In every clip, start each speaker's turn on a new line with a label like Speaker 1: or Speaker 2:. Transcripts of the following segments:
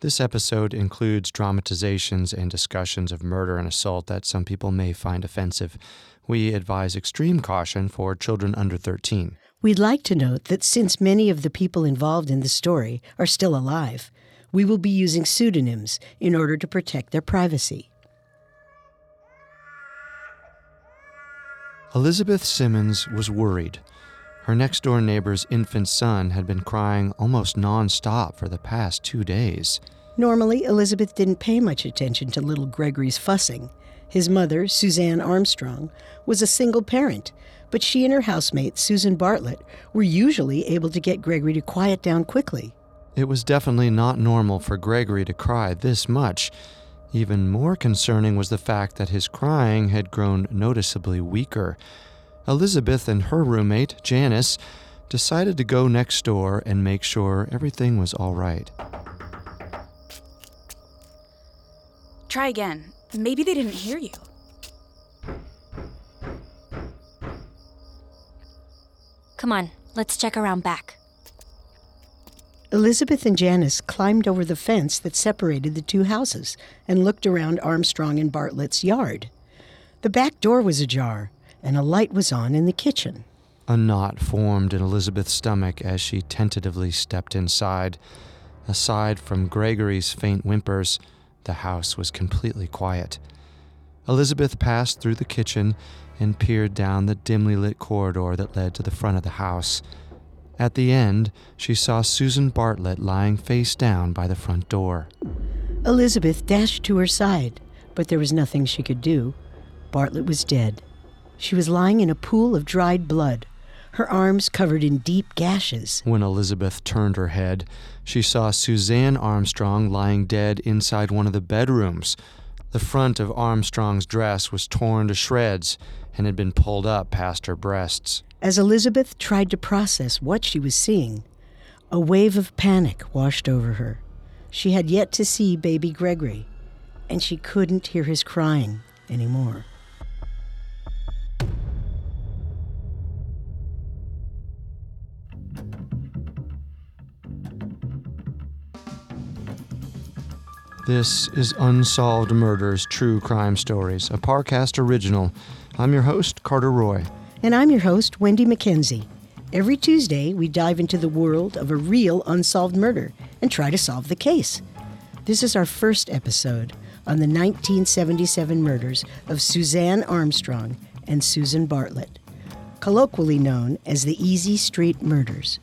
Speaker 1: This episode includes dramatizations and discussions of murder and assault that some people may find offensive. We advise extreme caution for children under 13.
Speaker 2: We'd like to note that since many of the people involved in the story are still alive, we will be using pseudonyms in order to protect their privacy.
Speaker 1: Elizabeth Simmons was worried. Her next door neighbor's infant son had been crying almost nonstop for the past two days.
Speaker 2: Normally, Elizabeth didn't pay much attention to little Gregory's fussing. His mother, Suzanne Armstrong, was a single parent, but she and her housemate, Susan Bartlett, were usually able to get Gregory to quiet down quickly.
Speaker 1: It was definitely not normal for Gregory to cry this much. Even more concerning was the fact that his crying had grown noticeably weaker. Elizabeth and her roommate, Janice, decided to go next door and make sure everything was all right.
Speaker 3: Try again. Maybe they didn't hear you.
Speaker 4: Come on, let's check around back.
Speaker 2: Elizabeth and Janice climbed over the fence that separated the two houses and looked around Armstrong and Bartlett's yard. The back door was ajar, and a light was on in the kitchen.
Speaker 1: A knot formed in Elizabeth's stomach as she tentatively stepped inside. Aside from Gregory's faint whimpers, the house was completely quiet. Elizabeth passed through the kitchen and peered down the dimly lit corridor that led to the front of the house. At the end, she saw Susan Bartlett lying face down by the front door.
Speaker 2: Elizabeth dashed to her side, but there was nothing she could do. Bartlett was dead. She was lying in a pool of dried blood, her arms covered in deep gashes.
Speaker 1: When Elizabeth turned her head, she saw Suzanne Armstrong lying dead inside one of the bedrooms. The front of Armstrong's dress was torn to shreds and had been pulled up past her breasts.
Speaker 2: As Elizabeth tried to process what she was seeing, a wave of panic washed over her. She had yet to see baby Gregory, and she couldn't hear his crying anymore.
Speaker 1: This is Unsolved Murders True Crime Stories, a Parcast original. I'm your host, Carter Roy.
Speaker 2: And I'm your host, Wendy McKenzie. Every Tuesday, we dive into the world of a real unsolved murder and try to solve the case. This is our first episode on the 1977 murders of Suzanne Armstrong and Susan Bartlett, colloquially known as the Easey Street Murders.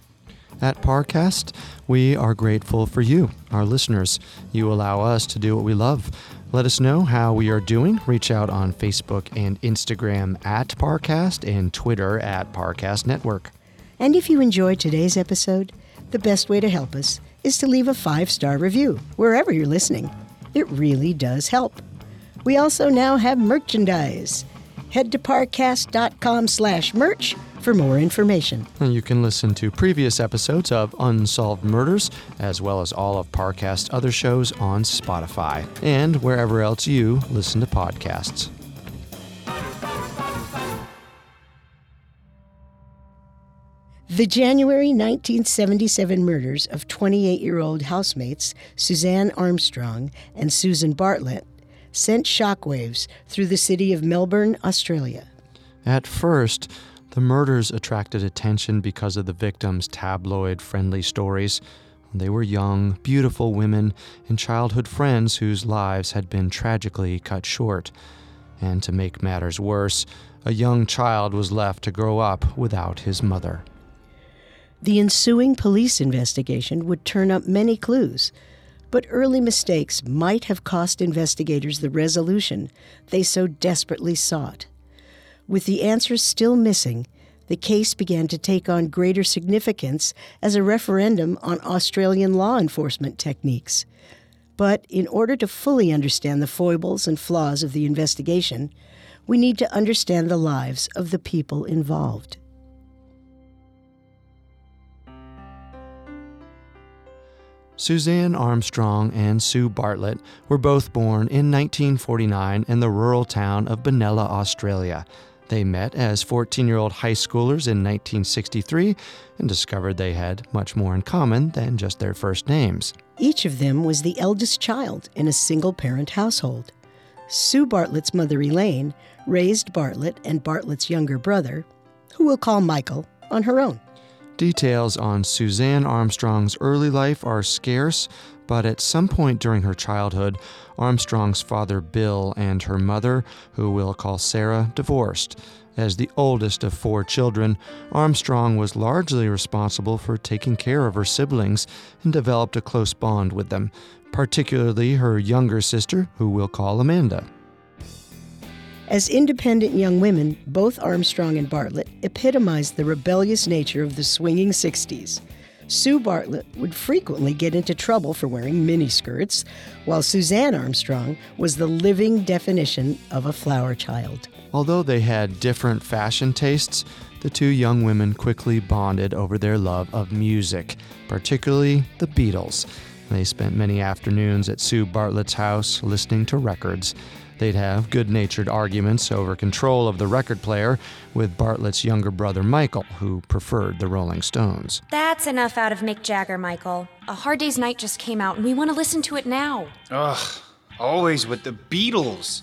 Speaker 1: At Parcast, we are grateful for you, our listeners. You allow us to do what we love. Let us know how we are doing. Reach out on Facebook and Instagram at Parcast and Twitter at Parcast Network.
Speaker 2: And if you enjoyed today's episode, the best way to help us is to leave a five star review wherever you're listening. It really does help. We also now have merchandise. Head to parcast.com slash merch for more information.
Speaker 1: And you can listen to previous episodes of Unsolved Murders, as well as all of Parcast's other shows on Spotify and wherever else you listen to podcasts.
Speaker 2: The January 1977 murders of 28 year old housemates Suzanne Armstrong and Susan Bartlett sent shockwaves through the city of Melbourne, Australia.
Speaker 1: At first, the murders attracted attention because of the victims' tabloid friendly stories. They were young, beautiful women and childhood friends whose lives had been tragically cut short. And to make matters worse, a young child was left to grow up without his mother.
Speaker 2: The ensuing police investigation would turn up many clues, but early mistakes might have cost investigators the resolution they so desperately sought. With the answers still missing, the case began to take on greater significance as a referendum on Australian law enforcement techniques. But in order to fully understand the foibles and flaws of the investigation, we need to understand the lives of the people involved.
Speaker 1: Suzanne Armstrong and Sue Bartlett were both born in 1949 in the rural town of Benalla, Australia. They met as 14 year old high schoolers in 1963 and discovered they had much more in common than just their first names.
Speaker 2: Each of them was the eldest child in a single parent household. Sue Bartlett's mother, Elaine, raised Bartlett and Bartlett's younger brother, who we'll call Michael, on her own.
Speaker 1: Details on Suzanne Armstrong's early life are scarce, but at some point during her childhood, Armstrong's father Bill and her mother, who we'll call Sarah, divorced. As the oldest of four children, Armstrong was largely responsible for taking care of her siblings and developed a close bond with them, particularly her younger sister, who we'll call Amanda.
Speaker 2: As independent young women, both Armstrong and Bartlett epitomized the rebellious nature of the swinging 60s. Sue Bartlett would frequently get into trouble for wearing miniskirts, while Suzanne Armstrong was the living definition of a flower child.
Speaker 1: Although they had different fashion tastes, the two young women quickly bonded over their love of music, particularly the Beatles. They spent many afternoons at Sue Bartlett's house listening to records. They'd have good natured arguments over control of the record player with Bartlett's younger brother Michael, who preferred the Rolling Stones.
Speaker 4: That's enough out of Mick Jagger, Michael. A Hard Day's Night just came out and we want to listen to it now.
Speaker 5: Ugh, always with the Beatles.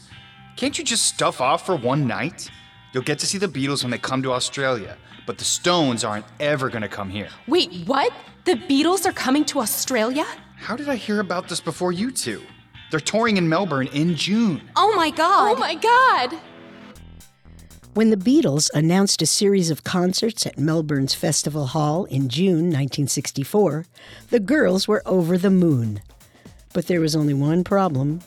Speaker 5: Can't you just stuff off for one night? You'll get to see the Beatles when they come to Australia, but the Stones aren't ever gonna come here.
Speaker 6: Wait, what? The Beatles are coming to Australia?
Speaker 5: How did I hear about this before you two? They're touring in Melbourne in June.
Speaker 4: Oh my god!
Speaker 6: Oh my god!
Speaker 2: When the Beatles announced a series of concerts at Melbourne's Festival Hall in June 1964, the girls were over the moon. But there was only one problem.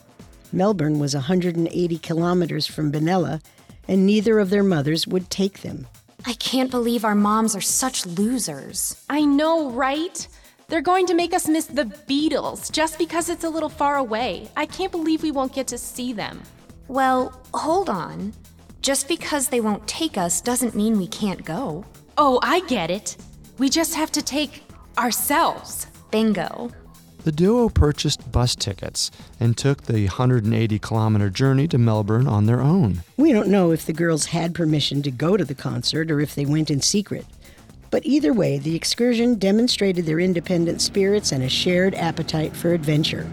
Speaker 2: Melbourne was 180 kilometers from Benalla, and neither of their mothers would take them.
Speaker 4: I can't believe our moms are such losers.
Speaker 6: I know, right? They're going to make us miss the Beatles just because it's a little far away. I can't believe we won't get to see them.
Speaker 4: Well, hold on. Just because they won't take us doesn't mean we can't go.
Speaker 6: Oh, I get it. We just have to take ourselves.
Speaker 4: Bingo.
Speaker 1: The duo purchased bus tickets and took the 180 kilometer journey to Melbourne on their own.
Speaker 2: We don't know if the girls had permission to go to the concert or if they went in secret. But either way, the excursion demonstrated their independent spirits and a shared appetite for adventure.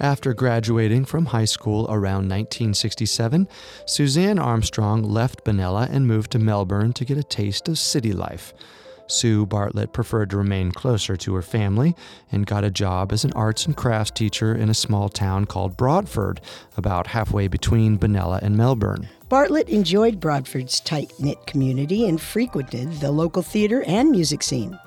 Speaker 1: After graduating from high school around 1967, Suzanne Armstrong left Benalla and moved to Melbourne to get a taste of city life. Sue Bartlett preferred to remain closer to her family and got a job as an arts and crafts teacher in a small town called Broadford, about halfway between Benalla and Melbourne.
Speaker 2: Bartlett enjoyed Broadford's tight knit community and frequented the local theater and music scene.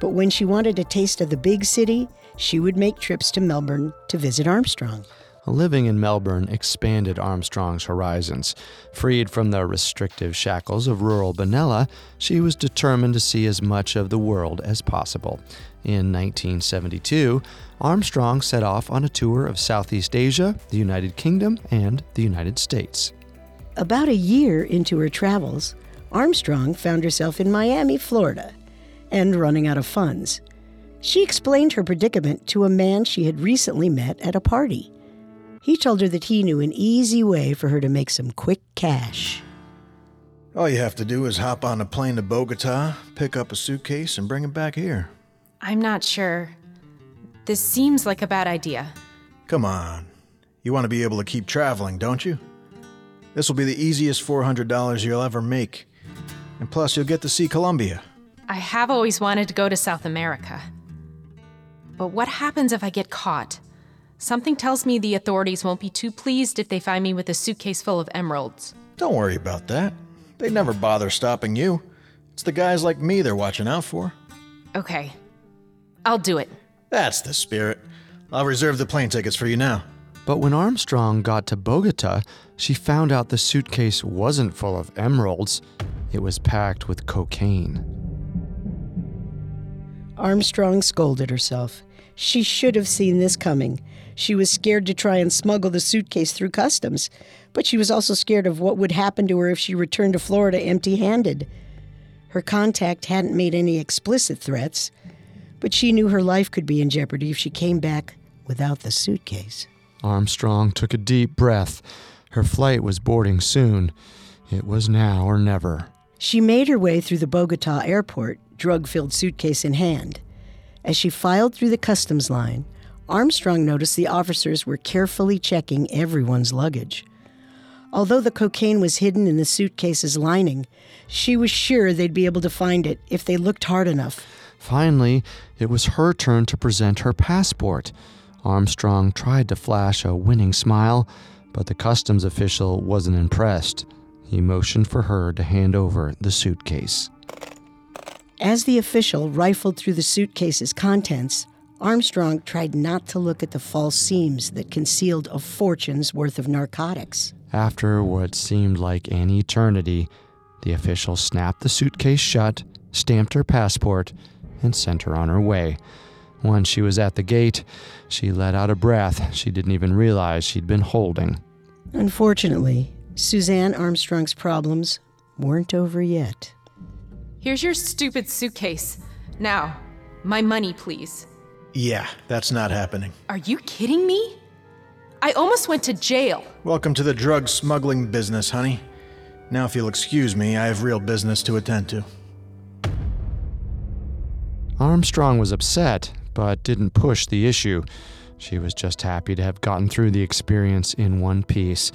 Speaker 2: But when she wanted a taste of the big city, she would make trips to Melbourne to visit Armstrong.
Speaker 1: Living in Melbourne expanded Armstrong's horizons. Freed from the restrictive shackles of rural Benalla, she was determined to see as much of the world as possible. In 1972, Armstrong set off on a tour of Southeast Asia, the United Kingdom, and the United States.
Speaker 2: About a year into her travels, Armstrong found herself in Miami, Florida, and running out of funds. She explained her predicament to a man she had recently met at a party. He told her that he knew an easy way for her to make some quick cash.
Speaker 7: All you have to do is hop on a plane to Bogota, pick up a suitcase, and bring it back here.
Speaker 6: I'm not sure. This seems like a bad idea.
Speaker 7: Come on. You want to be able to keep traveling, don't you? This will be the easiest $400 you'll ever make. And plus, you'll get to see Colombia.
Speaker 6: I have always wanted to go to South America. But what happens if I get caught? Something tells me the authorities won't be too pleased if they find me with a suitcase full of emeralds.
Speaker 7: Don't worry about that. They never bother stopping you. It's the guys like me they're watching out for.
Speaker 6: Okay. I'll do it.
Speaker 7: That's the spirit. I'll reserve the plane tickets for you now.
Speaker 1: But when Armstrong got to Bogota, she found out the suitcase wasn't full of emeralds, it was packed with cocaine.
Speaker 2: Armstrong scolded herself. She should have seen this coming. She was scared to try and smuggle the suitcase through customs, but she was also scared of what would happen to her if she returned to Florida empty handed. Her contact hadn't made any explicit threats, but she knew her life could be in jeopardy if she came back without the suitcase.
Speaker 1: Armstrong took a deep breath. Her flight was boarding soon. It was now or never.
Speaker 2: She made her way through the Bogota airport, drug filled suitcase in hand. As she filed through the customs line, Armstrong noticed the officers were carefully checking everyone's luggage. Although the cocaine was hidden in the suitcase's lining, she was sure they'd be able to find it if they looked hard enough.
Speaker 1: Finally, it was her turn to present her passport. Armstrong tried to flash a winning smile, but the customs official wasn't impressed. He motioned for her to hand over the suitcase.
Speaker 2: As the official rifled through the suitcase's contents, Armstrong tried not to look at the false seams that concealed a fortune's worth of narcotics.
Speaker 1: After what seemed like an eternity, the official snapped the suitcase shut, stamped her passport, and sent her on her way. Once she was at the gate, she let out a breath she didn't even realize she'd been holding.
Speaker 2: Unfortunately, Suzanne Armstrong's problems weren't over yet.
Speaker 6: Here's your stupid suitcase. Now, my money, please.
Speaker 7: Yeah, that's not happening.
Speaker 6: Are you kidding me? I almost went to jail.
Speaker 7: Welcome to the drug smuggling business, honey. Now, if you'll excuse me, I have real business to attend to.
Speaker 1: Armstrong was upset, but didn't push the issue. She was just happy to have gotten through the experience in one piece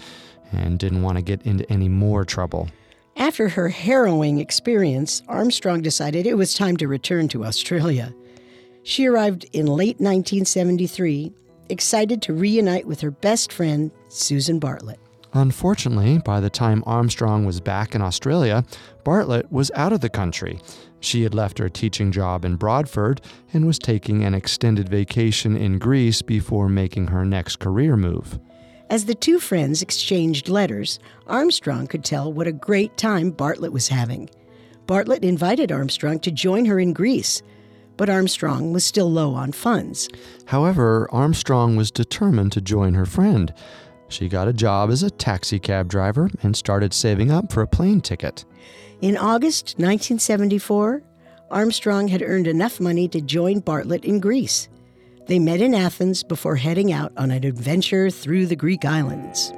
Speaker 1: and didn't want to get into any more trouble.
Speaker 2: After her harrowing experience, Armstrong decided it was time to return to Australia. She arrived in late 1973, excited to reunite with her best friend, Susan Bartlett.
Speaker 1: Unfortunately, by the time Armstrong was back in Australia, Bartlett was out of the country. She had left her teaching job in Broadford and was taking an extended vacation in Greece before making her next career move.
Speaker 2: As the two friends exchanged letters, Armstrong could tell what a great time Bartlett was having. Bartlett invited Armstrong to join her in Greece, but Armstrong was still low on funds.
Speaker 1: However, Armstrong was determined to join her friend. She got a job as a taxi cab driver and started saving up for a plane ticket.
Speaker 2: In August 1974, Armstrong had earned enough money to join Bartlett in Greece. They met in Athens before heading out on an adventure through the Greek islands.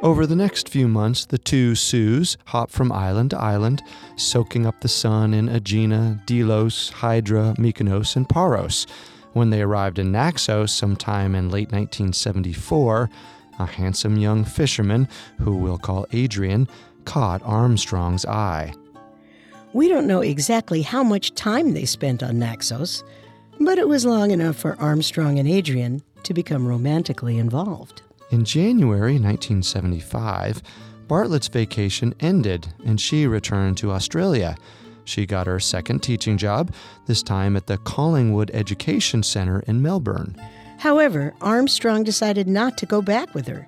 Speaker 1: Over the next few months, the two Sues hopped from island to island, soaking up the sun in Aegina, Delos, Hydra, Mykonos, and Paros. When they arrived in Naxos sometime in late 1974, a handsome young fisherman, who we'll call Adrian, caught Armstrong's eye.
Speaker 2: We don't know exactly how much time they spent on Naxos, but it was long enough for Armstrong and Adrian to become romantically involved.
Speaker 1: In January 1975, Bartlett's vacation ended and she returned to Australia. She got her second teaching job, this time at the Collingwood Education Centre in Melbourne.
Speaker 2: However, Armstrong decided not to go back with her.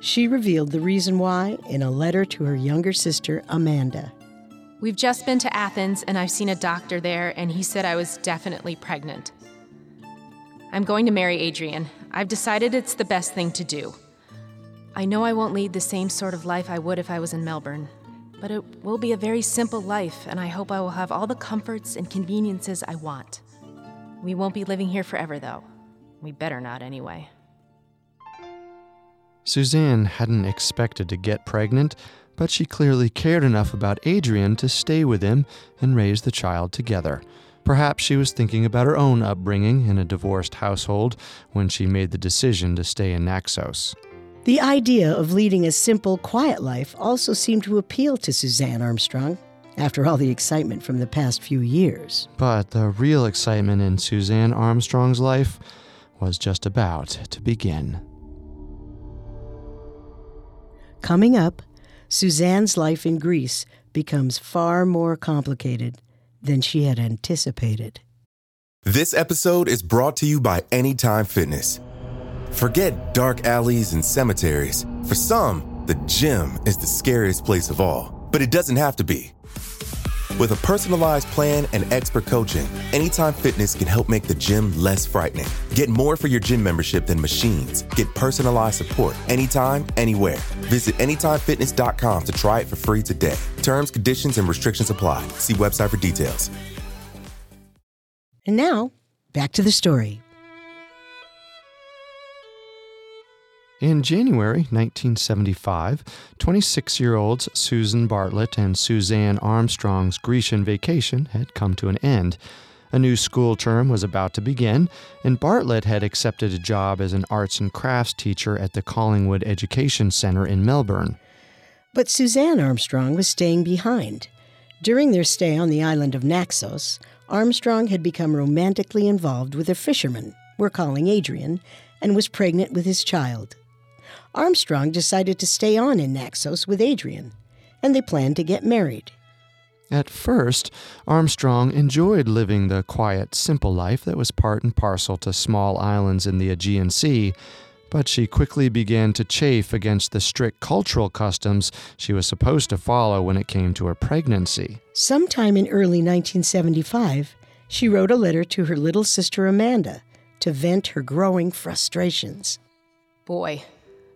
Speaker 2: She revealed the reason why in a letter to her younger sister, Amanda.
Speaker 6: We've just been to Athens and I've seen a doctor there, and he said I was definitely pregnant. I'm going to marry Adrian. I've decided it's the best thing to do. I know I won't lead the same sort of life I would if I was in Melbourne, but it will be a very simple life, and I hope I will have all the comforts and conveniences I want. We won't be living here forever, though. We better not, anyway.
Speaker 1: Suzanne hadn't expected to get pregnant, but she clearly cared enough about Adrian to stay with him and raise the child together. Perhaps she was thinking about her own upbringing in a divorced household when she made the decision to stay in Naxos.
Speaker 2: The idea of leading a simple, quiet life also seemed to appeal to Suzanne Armstrong. after all the excitement from the past few years.
Speaker 1: But the real excitement in Suzanne Armstrong's life was just about to begin.
Speaker 2: Coming up, Suzanne's life in Greece becomes far more complicated than she had anticipated.
Speaker 8: This episode is brought to you by Anytime Fitness. Forget dark alleys and cemeteries. For some, the gym is the scariest place of all, but it doesn't have to be. With a personalized plan and expert coaching, Anytime Fitness can help make the gym less frightening. Get more for your gym membership than machines. Get personalized support anytime, anywhere. Visit AnytimeFitness.com to try it for free today. Terms, conditions, and restrictions apply. See website for details.
Speaker 2: And now, back to the story.
Speaker 1: In January 1975, 26 year olds Susan Bartlett and Suzanne Armstrong's Grecian vacation had come to an end. A new school term was about to begin, and Bartlett had accepted a job as an arts and crafts teacher at the Collingwood Education Center in Melbourne.
Speaker 2: But Suzanne Armstrong was staying behind. During their stay on the island of Naxos, Armstrong had become romantically involved with a fisherman, we're calling Adrian, and was pregnant with his child. Armstrong decided to stay on in Naxos with Adrian, and they planned to get married.
Speaker 1: At first, Armstrong enjoyed living the quiet, simple life that was part and parcel to small islands in the Aegean Sea, but she quickly began to chafe against the strict cultural customs she was supposed to follow when it came to her pregnancy.
Speaker 2: Sometime in early 1975, she wrote a letter to her little sister Amanda to vent her growing frustrations.
Speaker 6: Boy,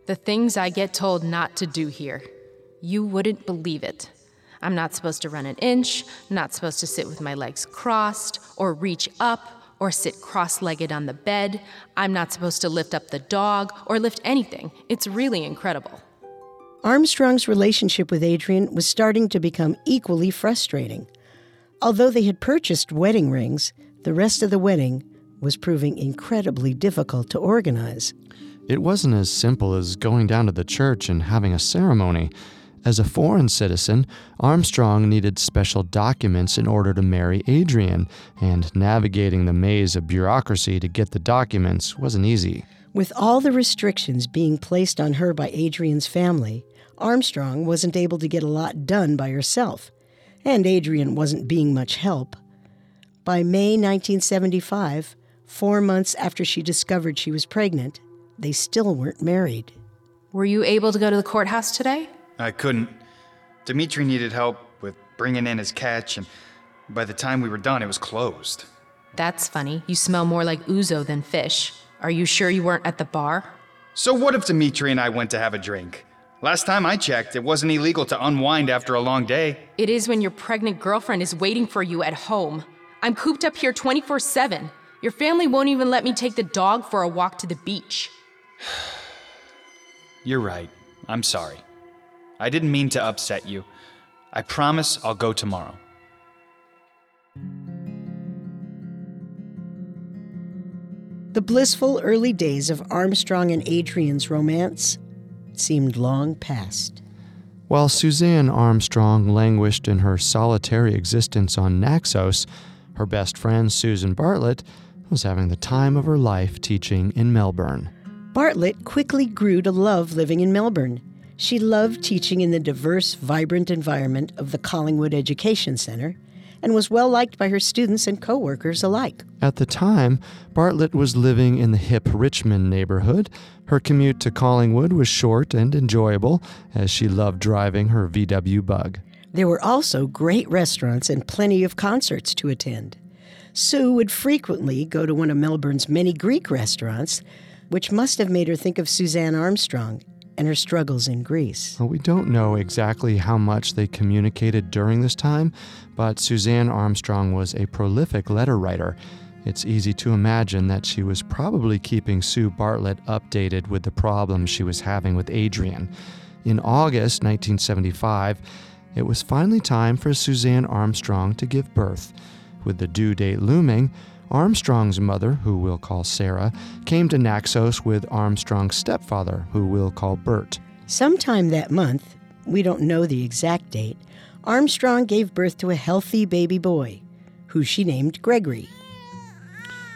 Speaker 6: the things I get told not to do here. You wouldn't believe it. I'm not supposed to run an inch, not supposed to sit with my legs crossed, or reach up, or sit cross legged on the bed. I'm not supposed to lift up the dog, or lift anything. It's really incredible.
Speaker 2: Armstrong's relationship with Adrian was starting to become equally frustrating. Although they had purchased wedding rings, the rest of the wedding was proving incredibly difficult to organize.
Speaker 1: It wasn't as simple as going down to the church and having a ceremony. As a foreign citizen, Armstrong needed special documents in order to marry Adrian, and navigating the maze of bureaucracy to get the documents wasn't easy.
Speaker 2: With all the restrictions being placed on her by Adrian's family, Armstrong wasn't able to get a lot done by herself, and Adrian wasn't being much help. By May 1975, four months after she discovered she was pregnant, they still weren't married.
Speaker 6: Were you able to go to the courthouse today?
Speaker 5: I couldn't. Dimitri needed help with bringing in his catch, and by the time we were done, it was closed.
Speaker 6: That's funny. You smell more like ouzo than fish. Are you sure you weren't at the bar?
Speaker 5: So, what if Dimitri and I went to have a drink? Last time I checked, it wasn't illegal to unwind after a long day.
Speaker 6: It is when your pregnant girlfriend is waiting for you at home. I'm cooped up here 24 7. Your family won't even let me take the dog for a walk to the beach.
Speaker 5: You're right. I'm sorry. I didn't mean to upset you. I promise I'll go tomorrow.
Speaker 2: The blissful early days of Armstrong and Adrian's romance seemed long past.
Speaker 1: While Suzanne Armstrong languished in her solitary existence on Naxos, her best friend Susan Bartlett was having the time of her life teaching in Melbourne.
Speaker 2: Bartlett quickly grew to love living in Melbourne. She loved teaching in the diverse, vibrant environment of the Collingwood Education Center and was well liked by her students and coworkers alike.
Speaker 1: At the time, Bartlett was living in the hip Richmond neighborhood. Her commute to Collingwood was short and enjoyable as she loved driving her VW bug.
Speaker 2: There were also great restaurants and plenty of concerts to attend. Sue would frequently go to one of Melbourne's many Greek restaurants, which must have made her think of Suzanne Armstrong and her struggles in Greece.
Speaker 1: Well, we don't know exactly how much they communicated during this time, but Suzanne Armstrong was a prolific letter writer. It's easy to imagine that she was probably keeping Sue Bartlett updated with the problems she was having with Adrian. In August 1975, it was finally time for Suzanne Armstrong to give birth. With the due date looming, Armstrong's mother, who we'll call Sarah, came to Naxos with Armstrong's stepfather, who we'll call Bert.
Speaker 2: Sometime that month, we don't know the exact date, Armstrong gave birth to a healthy baby boy, who she named Gregory.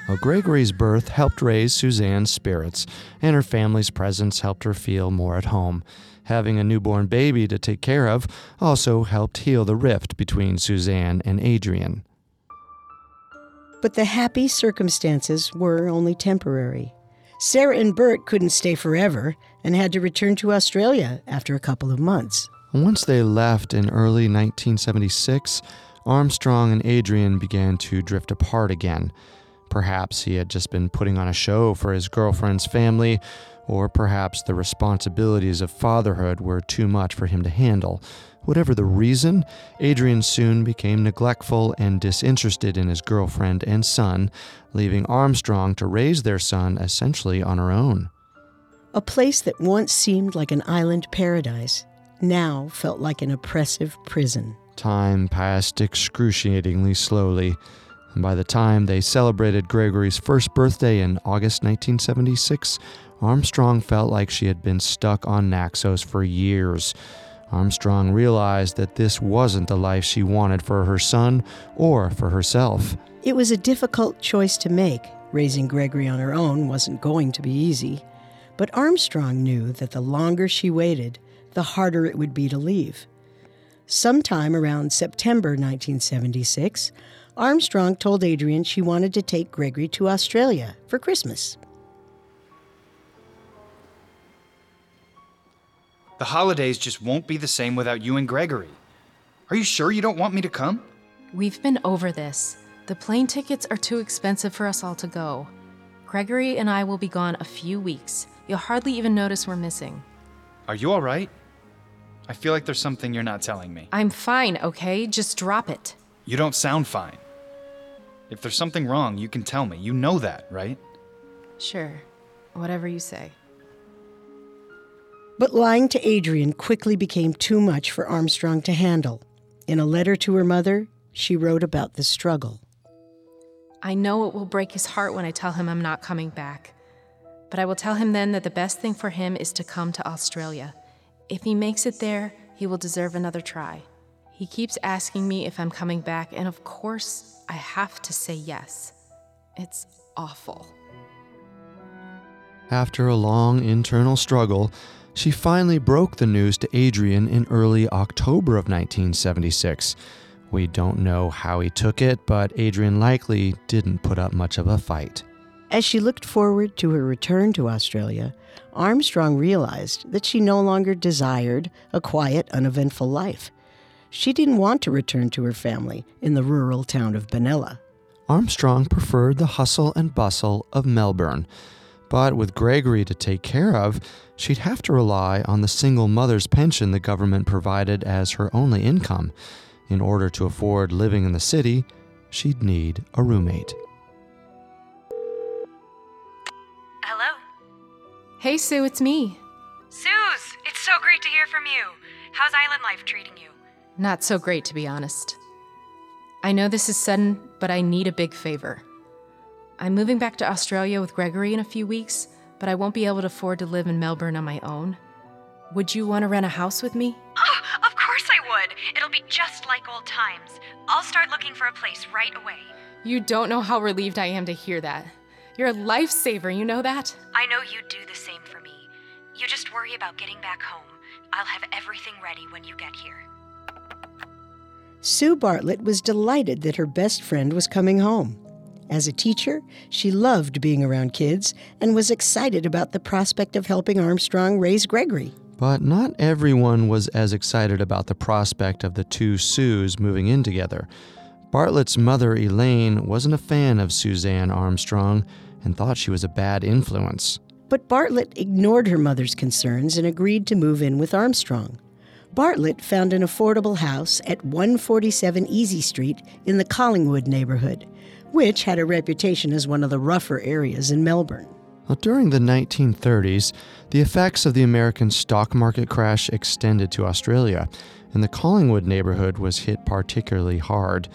Speaker 1: Well, Gregory's birth helped raise Suzanne's spirits, and her family's presence helped her feel more at home. Having a newborn baby to take care of also helped heal the rift between Suzanne and Adrian.
Speaker 2: But the happy circumstances were only temporary. Sarah and Bert couldn't stay forever and had to return to Australia after a couple of months.
Speaker 1: Once they left in early 1976, Armstrong and Adrian began to drift apart again. Perhaps he had just been putting on a show for his girlfriend's family, or perhaps the responsibilities of fatherhood were too much for him to handle. Whatever the reason, Adrian soon became neglectful and disinterested in his girlfriend and son, leaving Armstrong to raise their son essentially on her own.
Speaker 2: A place that once seemed like an island paradise now felt like an oppressive prison.
Speaker 1: Time passed excruciatingly slowly, and by the time they celebrated Gregory's first birthday in August 1976, Armstrong felt like she had been stuck on Naxos for years. Armstrong realized that this wasn't the life she wanted for her son or for herself.
Speaker 2: It was a difficult choice to make. Raising Gregory on her own wasn't going to be easy. But Armstrong knew that the longer she waited, the harder it would be to leave. Sometime around September 1976, Armstrong told Adrian she wanted to take Gregory to Australia for Christmas.
Speaker 5: The holidays just won't be the same without you and Gregory. Are you sure you don't want me to come?
Speaker 6: We've been over this. The plane tickets are too expensive for us all to go. Gregory and I will be gone a few weeks. You'll hardly even notice we're missing.
Speaker 5: Are you all right? I feel like there's something you're not telling me.
Speaker 6: I'm fine, okay? Just drop it.
Speaker 5: You don't sound fine. If there's something wrong, you can tell me. You know that, right?
Speaker 6: Sure. Whatever you say.
Speaker 2: But lying to Adrian quickly became too much for Armstrong to handle. In a letter to her mother, she wrote about the struggle.
Speaker 6: I know it will break his heart when I tell him I'm not coming back. But I will tell him then that the best thing for him is to come to Australia. If he makes it there, he will deserve another try. He keeps asking me if I'm coming back, and of course, I have to say yes. It's awful.
Speaker 1: After a long internal struggle, she finally broke the news to Adrian in early October of 1976. We don't know how he took it, but Adrian likely didn't put up much of a fight.
Speaker 2: As she looked forward to her return to Australia, Armstrong realized that she no longer desired a quiet, uneventful life. She didn't want to return to her family in the rural town of Benalla.
Speaker 1: Armstrong preferred the hustle and bustle of Melbourne, but with Gregory to take care of, she'd have to rely on the single mother's pension the government provided as her only income. In order to afford living in the city, she'd need a roommate.
Speaker 3: Hello?
Speaker 6: Hey, Sue, it's me.
Speaker 3: Suze, it's so great to hear from you. How's island life treating you?
Speaker 6: Not so great, to be honest. I know this is sudden, but I need a big favor. I'm moving back to Australia with Gregory in a few weeks, but I won't be able to afford to live in Melbourne on my own. Would you want to rent a house with me?
Speaker 3: Oh, of course I would. It'll be just like old times. I'll start looking for a place right away.
Speaker 6: You don't know how relieved I am to hear that. You're a lifesaver, you know that?
Speaker 3: I know you'd do the same for me. You just worry about getting back home. I'll have everything ready when you get here.
Speaker 2: Sue Bartlett was delighted that her best friend was coming home. As a teacher, she loved being around kids and was excited about the prospect of helping Armstrong raise Gregory.
Speaker 1: But not everyone was as excited about the prospect of the two Sues moving in together. Bartlett's mother, Elaine, wasn't a fan of Suzanne Armstrong and thought she was a bad influence.
Speaker 2: But Bartlett ignored her mother's concerns and agreed to move in with Armstrong. Bartlett found an affordable house at 147 Easey Street in the Collingwood neighborhood, which had a reputation as one of the rougher areas in Melbourne.
Speaker 1: Well, during the 1930s, the effects of the American stock market crash extended to Australia, and the Collingwood neighborhood was hit particularly hard.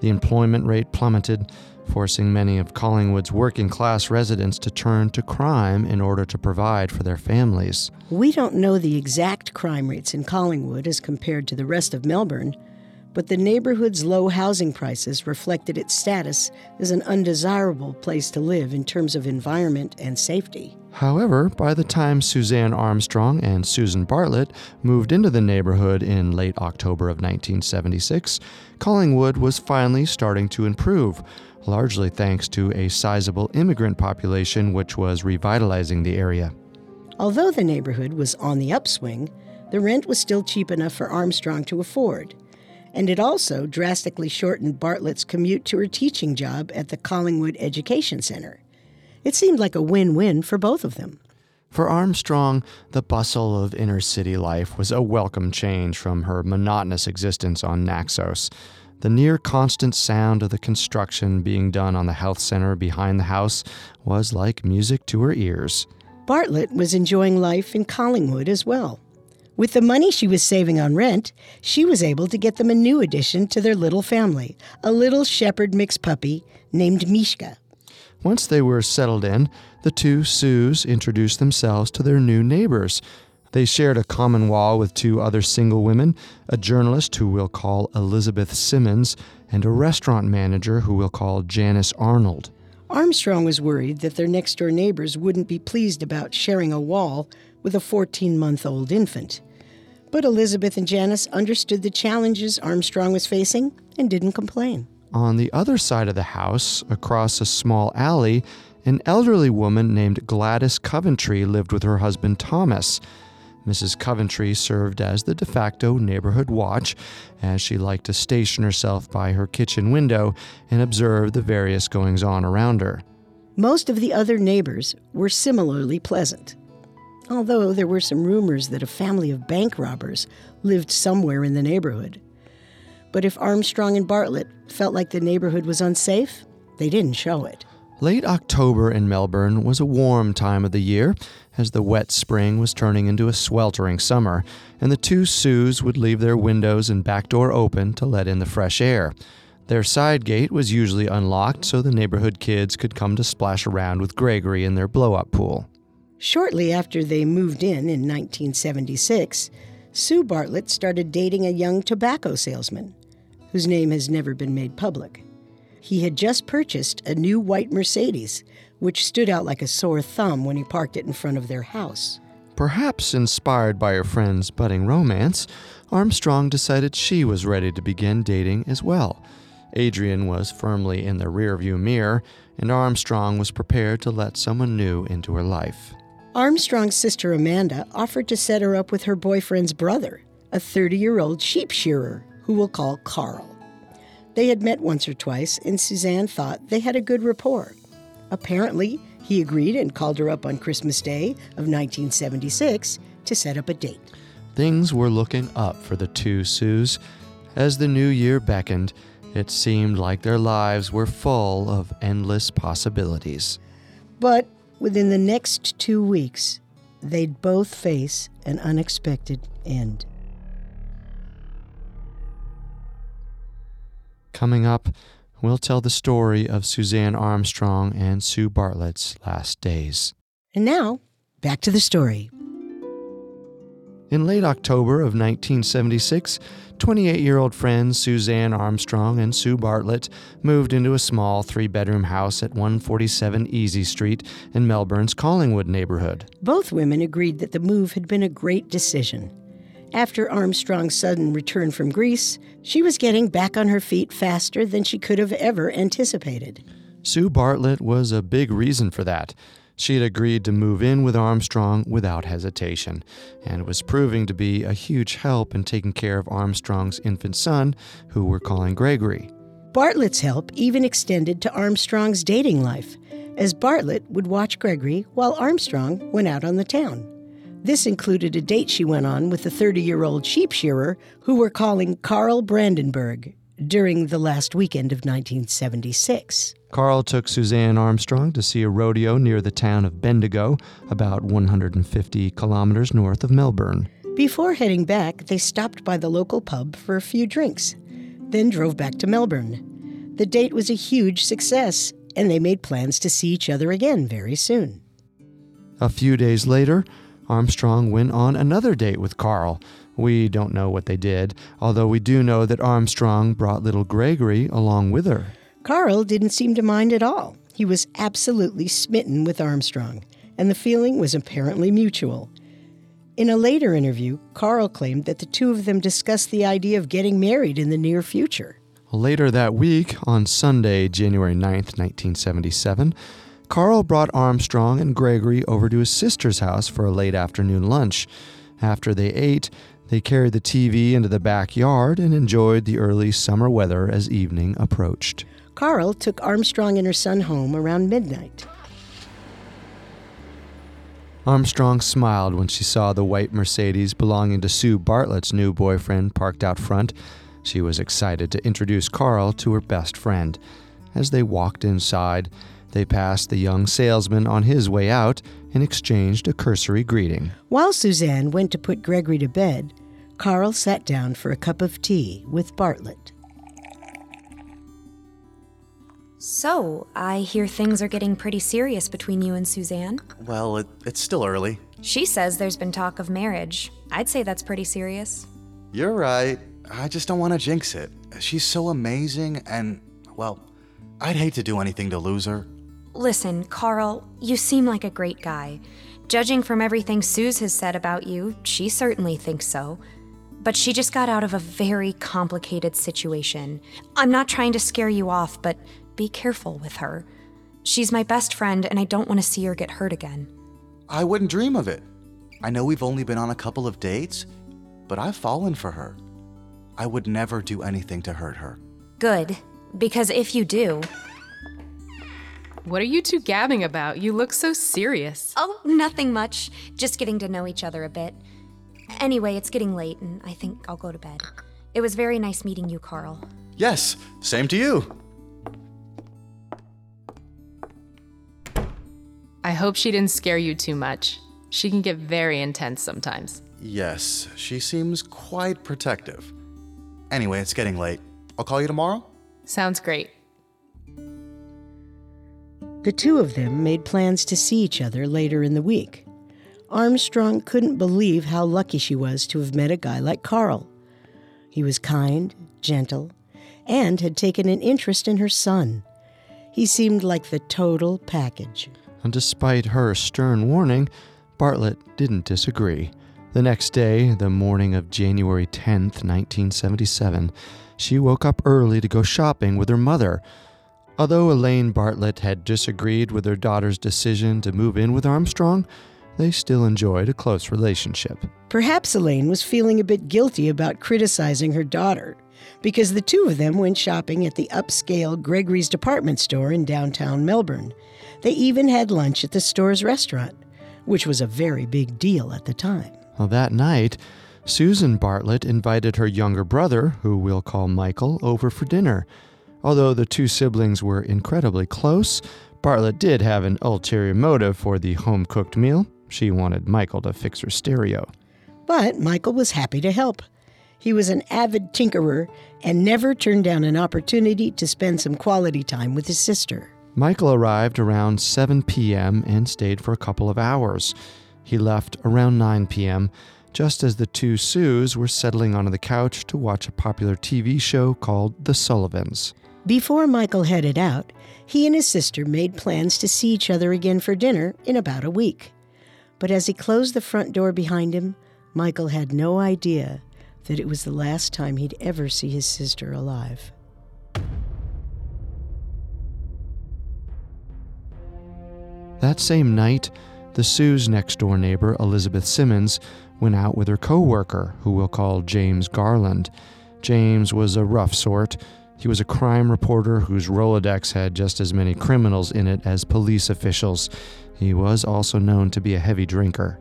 Speaker 1: The employment rate plummeted, forcing many of Collingwood's working class residents to turn to crime in order to provide for their families.
Speaker 2: We don't know the exact crime rates in Collingwood as compared to the rest of Melbourne, but the neighborhood's low housing prices reflected its status as an undesirable place to live in terms of environment and safety.
Speaker 1: However, by the time Suzanne Armstrong and Susan Bartlett moved into the neighborhood in late October of 1976, Collingwood was finally starting to improve, largely thanks to a sizable immigrant population which was revitalizing the area.
Speaker 2: Although the neighborhood was on the upswing, the rent was still cheap enough for Armstrong to afford. And it also drastically shortened Bartlett's commute to her teaching job at the Collingwood Education Center. It seemed like a win win for both of them.
Speaker 1: For Armstrong, the bustle of inner city life was a welcome change from her monotonous existence on Naxos. The near constant sound of the construction being done on the health center behind the house was like music to her ears.
Speaker 2: Bartlett was enjoying life in Collingwood as well. With the money she was saving on rent, she was able to get them a new addition to their little family, a little shepherd mix puppy named Mishka.
Speaker 1: Once they were settled in, the two Sues introduced themselves to their new neighbors. They shared a common wall with two other single women, a journalist who we'll call Elizabeth Simmons, and a restaurant manager who we'll call Janice Arnold.
Speaker 2: Armstrong was worried that their next door neighbors wouldn't be pleased about sharing a wall with a 14 month old infant. But Elizabeth and Janice understood the challenges Armstrong was facing and didn't complain.
Speaker 1: On the other side of the house, across a small alley, an elderly woman named Gladys Coventry lived with her husband Thomas. Mrs. Coventry served as the de facto neighborhood watch, as she liked to station herself by her kitchen window and observe the various goings on around her.
Speaker 2: Most of the other neighbors were similarly pleasant, although there were some rumors that a family of bank robbers lived somewhere in the neighborhood. But if Armstrong and Bartlett felt like the neighborhood was unsafe, they didn't show it.
Speaker 1: Late October in Melbourne was a warm time of the year, as the wet spring was turning into a sweltering summer, and the two Sues would leave their windows and back door open to let in the fresh air. Their side gate was usually unlocked so the neighborhood kids could come to splash around with Gregory in their blow up pool.
Speaker 2: Shortly after they moved in in 1976, Sue Bartlett started dating a young tobacco salesman, whose name has never been made public. He had just purchased a new white Mercedes, which stood out like a sore thumb when he parked it in front of their house.
Speaker 1: Perhaps inspired by her friend's budding romance, Armstrong decided she was ready to begin dating as well. Adrian was firmly in the rearview mirror, and Armstrong was prepared to let someone new into her life.
Speaker 2: Armstrong's sister Amanda offered to set her up with her boyfriend's brother, a 30 year old sheep shearer who we'll call Carl. They had met once or twice, and Suzanne thought they had a good rapport. Apparently, he agreed and called her up on Christmas Day of 1976 to set up a date.
Speaker 1: Things were looking up for the two Sues. As the new year beckoned, it seemed like their lives were full of endless possibilities.
Speaker 2: But within the next two weeks, they'd both face an unexpected end.
Speaker 1: Coming up, we'll tell the story of Suzanne Armstrong and Sue Bartlett's last days.
Speaker 2: And now, back to the story.
Speaker 1: In late October of 1976, 28 year old friends Suzanne Armstrong and Sue Bartlett moved into a small three bedroom house at 147 Easey Street in Melbourne's Collingwood neighborhood.
Speaker 2: Both women agreed that the move had been a great decision. After Armstrong's sudden return from Greece, she was getting back on her feet faster than she could have ever anticipated.
Speaker 1: Sue Bartlett was a big reason for that. She had agreed to move in with Armstrong without hesitation, and was proving to be a huge help in taking care of Armstrong's infant son, who we're calling Gregory.
Speaker 2: Bartlett's help even extended to Armstrong's dating life, as Bartlett would watch Gregory while Armstrong went out on the town. This included a date she went on with the 30 year old sheep shearer who we're calling Carl Brandenburg during the last weekend of 1976.
Speaker 1: Carl took Suzanne Armstrong to see a rodeo near the town of Bendigo, about 150 kilometers north of Melbourne.
Speaker 2: Before heading back, they stopped by the local pub for a few drinks, then drove back to Melbourne. The date was a huge success, and they made plans to see each other again very soon.
Speaker 1: A few days later, Armstrong went on another date with Carl, We don't know what they did, although we do know that Armstrong brought little Gregory along with her.
Speaker 2: Carl didn't seem to mind at all. He was absolutely smitten with Armstrong, and the feeling was apparently mutual. In a later interview, Carl claimed that the two of them discussed the idea of getting married in the near future.
Speaker 1: Later that week, on Sunday, January 9th, 1977, Carl brought Armstrong and Gregory over to his sister's house for a late afternoon lunch. After they ate, they carried the TV into the backyard and enjoyed the early summer weather as evening approached.
Speaker 2: Carl took Armstrong and her son home around midnight.
Speaker 1: Armstrong smiled when she saw the white Mercedes belonging to Sue Bartlett's new boyfriend parked out front. She was excited to introduce Carl to her best friend. As they walked inside, they passed the young salesman on his way out and exchanged a cursory greeting.
Speaker 2: While Suzanne went to put Gregory to bed, Carl sat down for a cup of tea with Bartlett.
Speaker 4: So, I hear things are getting pretty serious between you and Suzanne.
Speaker 9: Well, it, it's still early.
Speaker 4: She says there's been talk of marriage. I'd say that's pretty serious.
Speaker 9: You're right. I just don't want to jinx it. She's so amazing, and, well, I'd hate to do anything to lose her.
Speaker 4: Listen, Carl, you seem like a great guy. Judging from everything Suze has said about you, she certainly thinks so. But she just got out of a very complicated situation. I'm not trying to scare you off, but be careful with her. She's my best friend, and I don't want to see her get hurt again.
Speaker 9: I wouldn't dream of it. I know we've only been on a couple of dates, but I've fallen for her. I would never do anything to hurt her.
Speaker 4: Good, because if you do.
Speaker 6: What are you two gabbing about? You look so serious.
Speaker 4: Oh, nothing much. Just getting to know each other a bit. Anyway, it's getting late, and I think I'll go to bed. It was very nice meeting you, Carl.
Speaker 9: Yes, same to you.
Speaker 6: I hope she didn't scare you too much. She can get very intense sometimes.
Speaker 9: Yes, she seems quite protective. Anyway, it's getting late. I'll call you tomorrow?
Speaker 6: Sounds great.
Speaker 2: The two of them made plans to see each other later in the week. Armstrong couldn't believe how lucky she was to have met a guy like Carl. He was kind, gentle, and had taken an interest in her son. He seemed like the total package.
Speaker 1: And despite her stern warning, Bartlett didn't disagree. The next day, the morning of January 10th, 1977, she woke up early to go shopping with her mother. Although Elaine Bartlett had disagreed with her daughter's decision to move in with Armstrong, they still enjoyed a close relationship.
Speaker 2: Perhaps Elaine was feeling a bit guilty about criticizing her daughter, because the two of them went shopping at the upscale Gregory's department store in downtown Melbourne. They even had lunch at the store's restaurant, which was a very big deal at the time.
Speaker 1: Well, that night, Susan Bartlett invited her younger brother, who we'll call Michael, over for dinner. Although the two siblings were incredibly close, Bartlett did have an ulterior motive for the home cooked meal. She wanted Michael to fix her stereo.
Speaker 2: But Michael was happy to help. He was an avid tinkerer and never turned down an opportunity to spend some quality time with his sister.
Speaker 1: Michael arrived around 7 p.m. and stayed for a couple of hours. He left around 9 p.m., just as the two Sues were settling onto the couch to watch a popular TV show called The Sullivans.
Speaker 2: Before Michael headed out, he and his sister made plans to see each other again for dinner in about a week. But as he closed the front door behind him, Michael had no idea that it was the last time he'd ever see his sister alive.
Speaker 1: That same night, the Sue's next door neighbor, Elizabeth Simmons, went out with her co worker, who we'll call James Garland. James was a rough sort. He was a crime reporter whose Rolodex had just as many criminals in it as police officials. He was also known to be a heavy drinker.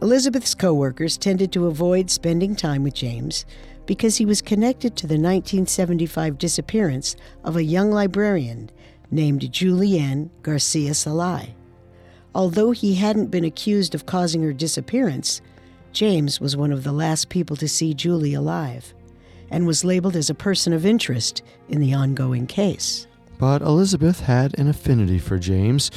Speaker 2: Elizabeth's coworkers tended to avoid spending time with James because he was connected to the 1975 disappearance of a young librarian named Julianne Garcia Salai. Although he hadn't been accused of causing her disappearance, James was one of the last people to see Julie alive and was labeled as a person of interest in the ongoing case.
Speaker 1: But Elizabeth had an affinity for James.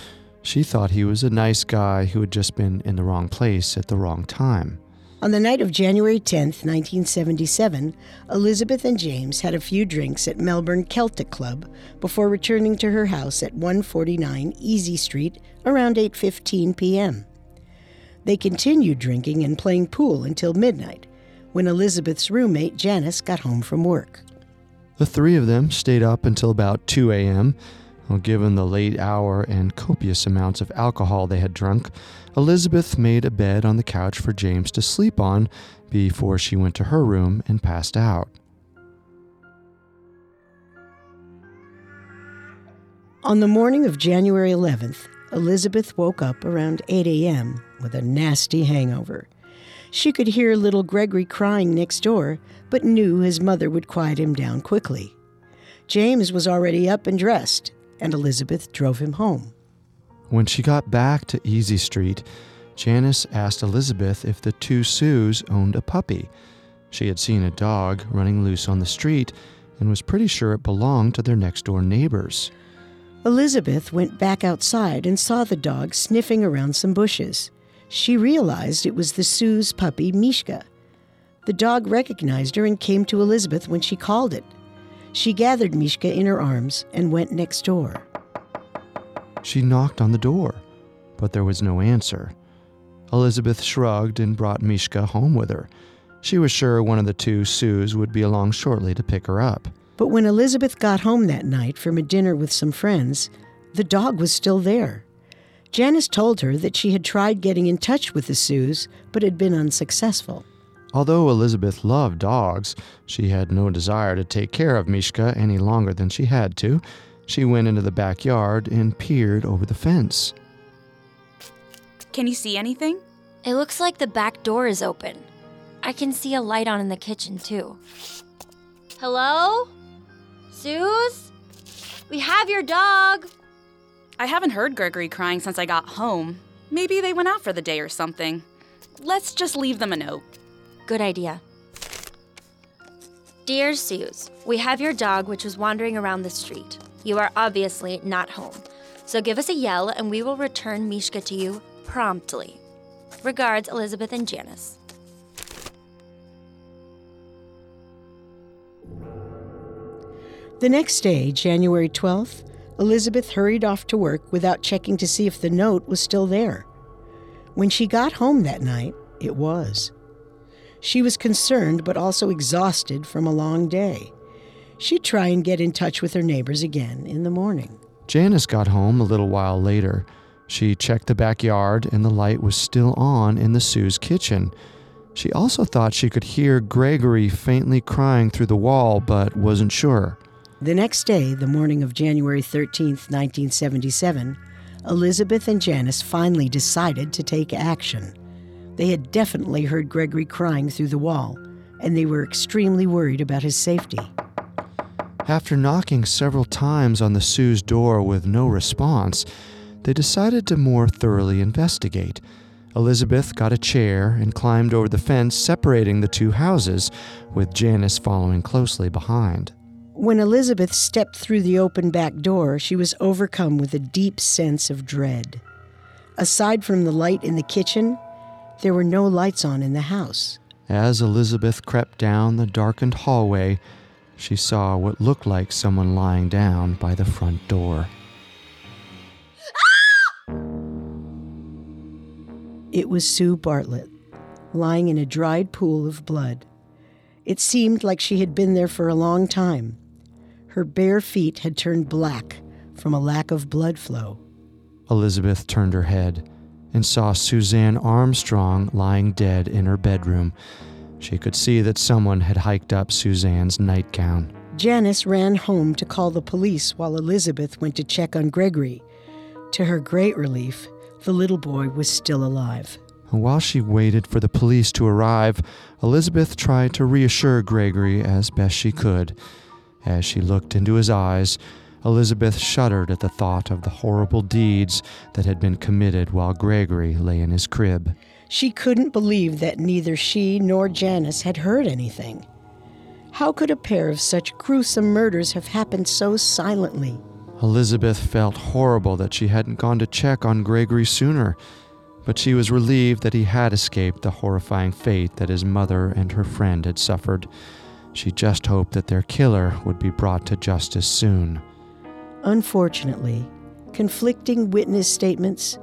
Speaker 1: She thought he was a nice guy who had just been in the wrong place at the wrong time.
Speaker 2: On the night of January 10, 1977, Elizabeth and James had a few drinks at Melbourne Celtic Club before returning to her house at 149 Easey Street around 8:15 p.m. They continued drinking and playing pool until midnight, when Elizabeth's roommate Janice got home from work.
Speaker 1: The three of them stayed up until about 2 a.m. Well, given the late hour and copious amounts of alcohol they had drunk, Elizabeth made a bed on the couch for James to sleep on before she went to her room and passed out.
Speaker 2: On the morning of January 11th, Elizabeth woke up around 8 a.m. with a nasty hangover. She could hear little Gregory crying next door, but knew his mother would quiet him down quickly. James was already up and dressed, and Elizabeth drove him home.
Speaker 1: When she got back to Easey Street, Janice asked Elizabeth if the two Sues owned a puppy. She had seen a dog running loose on the street and was pretty sure it belonged to their next door neighbors.
Speaker 2: Elizabeth went back outside and saw the dog sniffing around some bushes. She realized it was the Sue's puppy, Mishka. The dog recognized her and came to Elizabeth when she called it. She gathered Mishka in her arms and went next door.
Speaker 1: She knocked on the door, but there was no answer. Elizabeth shrugged and brought Mishka home with her. She was sure one of the two Sues would be along shortly to pick her up.
Speaker 2: But when Elizabeth got home that night from a dinner with some friends, the dog was still there. Janice told her that she had tried getting in touch with the Sues, but had been unsuccessful.
Speaker 1: Although Elizabeth loved dogs, she had no desire to take care of Mishka any longer than she had to. She went into the backyard and peered over the fence.
Speaker 10: Can you see anything?
Speaker 11: It looks like the back door is open. I can see a light on in the kitchen, too. Hello? Suze? We have your dog.
Speaker 10: I haven't heard Gregory crying since I got home. Maybe they went out for the day or something. Let's just leave them a note.
Speaker 11: Good idea. Dear Suze, we have your dog which was wandering around the street. You are obviously not home. So give us a yell and we will return Mishka to you promptly. Regards, Elizabeth and Janice.
Speaker 2: The next day, January 12th, Elizabeth hurried off to work without checking to see if the note was still there. When she got home that night, it was. She was concerned but also exhausted from a long day. She'd try and get in touch with her neighbors again in the morning.
Speaker 1: Janice got home a little while later. She checked the backyard and the light was still on in the Sue's kitchen. She also thought she could hear Gregory faintly crying through the wall, but wasn't sure.
Speaker 2: The next day, the morning of January 13th, 1977, Elizabeth and Janice finally decided to take action. They had definitely heard Gregory crying through the wall, and they were extremely worried about his safety.
Speaker 1: After knocking several times on the Sue's door with no response, they decided to more thoroughly investigate. Elizabeth got a chair and climbed over the fence separating the two houses, with Janice following closely behind.
Speaker 2: When Elizabeth stepped through the open back door, she was overcome with a deep sense of dread. Aside from the light in the kitchen, there were no lights on in the house.
Speaker 1: As Elizabeth crept down the darkened hallway, she saw what looked like someone lying down by the front door. Ah!
Speaker 2: It was Sue Bartlett, lying in a dried pool of blood. It seemed like she had been there for a long time. Her bare feet had turned black from a lack of blood flow.
Speaker 1: Elizabeth turned her head and saw Suzanne Armstrong lying dead in her bedroom. She could see that someone had hiked up Suzanne's nightgown.
Speaker 2: Janice ran home to call the police while Elizabeth went to check on Gregory. To her great relief, the little boy was still alive.
Speaker 1: While she waited for the police to arrive, Elizabeth tried to reassure Gregory as best she could. As she looked into his eyes, Elizabeth shuddered at the thought of the horrible deeds that had been committed while Gregory lay in his crib.
Speaker 2: She couldn't believe that neither she nor Janice had heard anything. How could a pair of such gruesome murders have happened so silently?
Speaker 1: Elizabeth felt horrible that she hadn't gone to check on Gregory sooner. but she was relieved that he had escaped the horrifying fate that his mother and her friend had suffered. She just hoped that their killer would be brought to justice soon.
Speaker 2: Unfortunately, conflicting witness statements,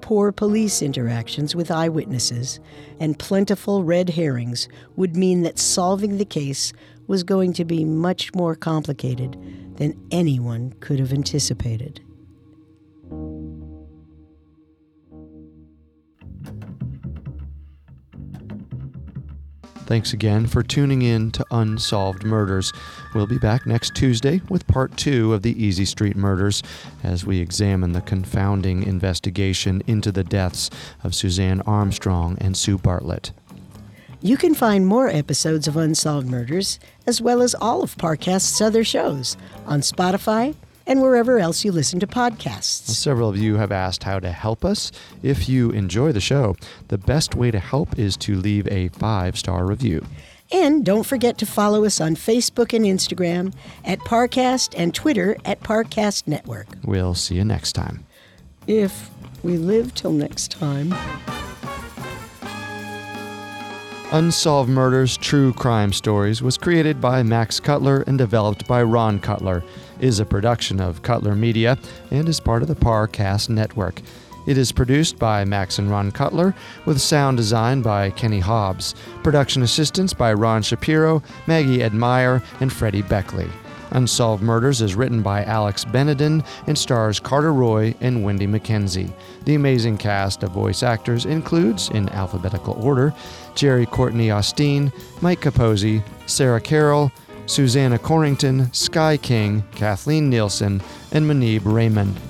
Speaker 2: poor police interactions with eyewitnesses, and plentiful red herrings would mean that solving the case was going to be much more complicated than anyone could have anticipated.
Speaker 1: Thanks again for tuning in to Unsolved Murders. We'll be back next Tuesday with part two of the Easey Street murders as we examine the confounding investigation into the deaths of Suzanne Armstrong and Sue Bartlett.
Speaker 2: You can find more episodes of Unsolved Murders, as well as all of Parcast's other shows, on Spotify, and wherever else you listen to podcasts.
Speaker 1: Several of you have asked how to help us. If you enjoy the show, the best way to help is to leave a five star review.
Speaker 2: And don't forget to follow us on Facebook and Instagram at Parcast and Twitter at Parcast Network.
Speaker 1: We'll see you next time.
Speaker 2: If we live till next time.
Speaker 1: Unsolved Murders True Crime Stories was created by Max Cutler and developed by Ron Cutler is a production of Cutler Media and is part of the Parcast Network. It is produced by Max and Ron Cutler, with sound design by Kenny Hobbs, production assistance by Ron Shapiro, Maggie Edmeyer, and Freddie Beckley. Unsolved Murders is written by Alex Benedin and stars Carter Roy and Wendy McKenzie. The amazing cast of voice actors includes, in alphabetical order, Jerry Courtney Austin, Mike Capozzi, Sarah Carroll, Susanna Corrington, Sky King, Kathleen Nielsen, and Manib Raymond.